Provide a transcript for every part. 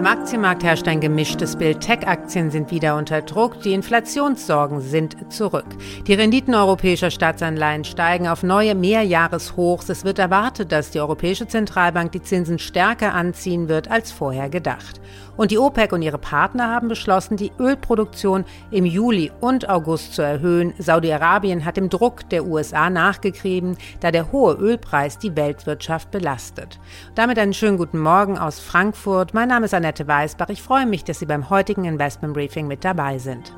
Am Aktienmarkt herrscht ein gemischtes Bild. Tech-Aktien sind wieder unter Druck, die Inflationssorgen sind zurück. Die Renditen europäischer Staatsanleihen steigen auf neue Mehrjahreshochs. Es wird erwartet, dass die Europäische Zentralbank die Zinsen stärker anziehen wird als vorher gedacht. Und die OPEC und ihre Partner haben beschlossen, die Ölproduktion im Juli und August zu erhöhen. Saudi-Arabien hat dem Druck der USA nachgegeben, da der hohe Ölpreis die Weltwirtschaft belastet. Damit einen schönen guten Morgen aus Frankfurt. Mein Name ist Annette Weißbach. Ich freue mich, dass Sie beim heutigen Investment Briefing mit dabei sind.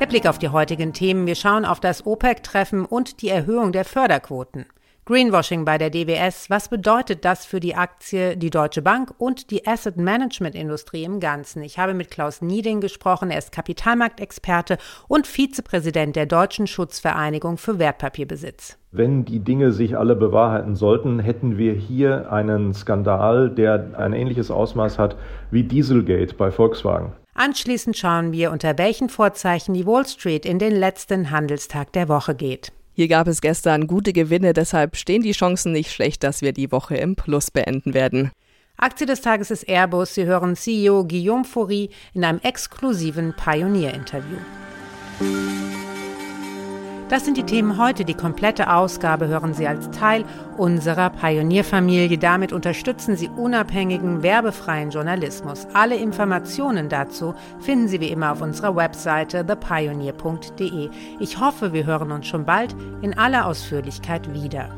Der Blick auf die heutigen Themen. Wir schauen auf das OPEC-Treffen und die Erhöhung der Förderquoten. Greenwashing bei der DWS, was bedeutet das für die Aktie, die Deutsche Bank und die Asset Management Industrie im Ganzen? Ich habe mit Klaus Nieding gesprochen, er ist Kapitalmarktexperte und Vizepräsident der Deutschen Schutzvereinigung für Wertpapierbesitz. Wenn die Dinge sich alle bewahrheiten sollten, hätten wir hier einen Skandal, der ein ähnliches Ausmaß hat wie Dieselgate bei Volkswagen. Anschließend schauen wir, unter welchen Vorzeichen die Wall Street in den letzten Handelstag der Woche geht. Hier gab es gestern gute Gewinne, deshalb stehen die Chancen nicht schlecht, dass wir die Woche im Plus beenden werden. Aktie des Tages ist Airbus. Sie hören CEO Guillaume Faury in einem exklusiven Pionier-Interview. Das sind die Themen heute. Die komplette Ausgabe hören Sie als Teil unserer Pionierfamilie. Damit unterstützen Sie unabhängigen, werbefreien Journalismus. Alle Informationen dazu finden Sie wie immer auf unserer Webseite thepioneer.de. Ich hoffe, wir hören uns schon bald in aller Ausführlichkeit wieder.